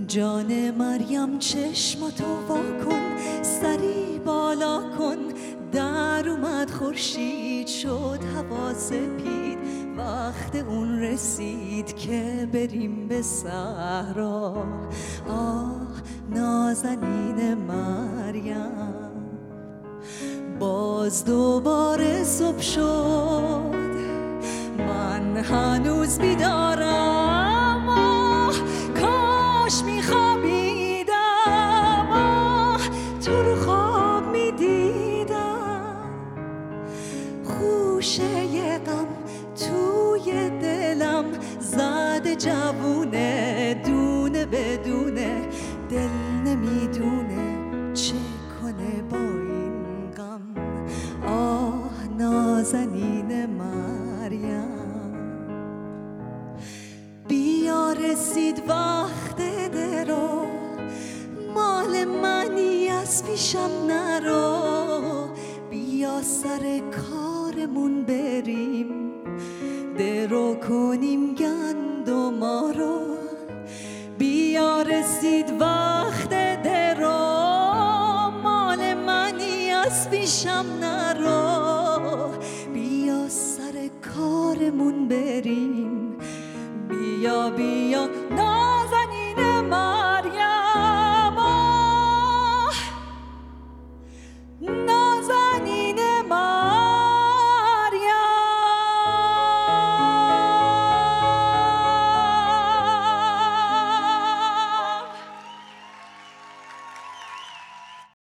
جان مریم چشماتو وا کن سری بالا کن. در اومد خورشید شد هوا سپید. وقت اون رسید که بریم به صحرا. آه نازنین مریم. باز دوباره صبح شد. من هنوز بیدارم. خوشه غم توی دلم زد جوونه دونه بدونه دل نمی‌دونه چه کنه با این غم. آه نازنین مریم. بیا رسید وقت درو. مال منی از پیشم نرو. بیا سر کارمون بریم. درو کنیم گندما رو. بیا رسید وقت درو. مال منی از پیشم نرو. بیا سر کارمون بریم. بیا بیا.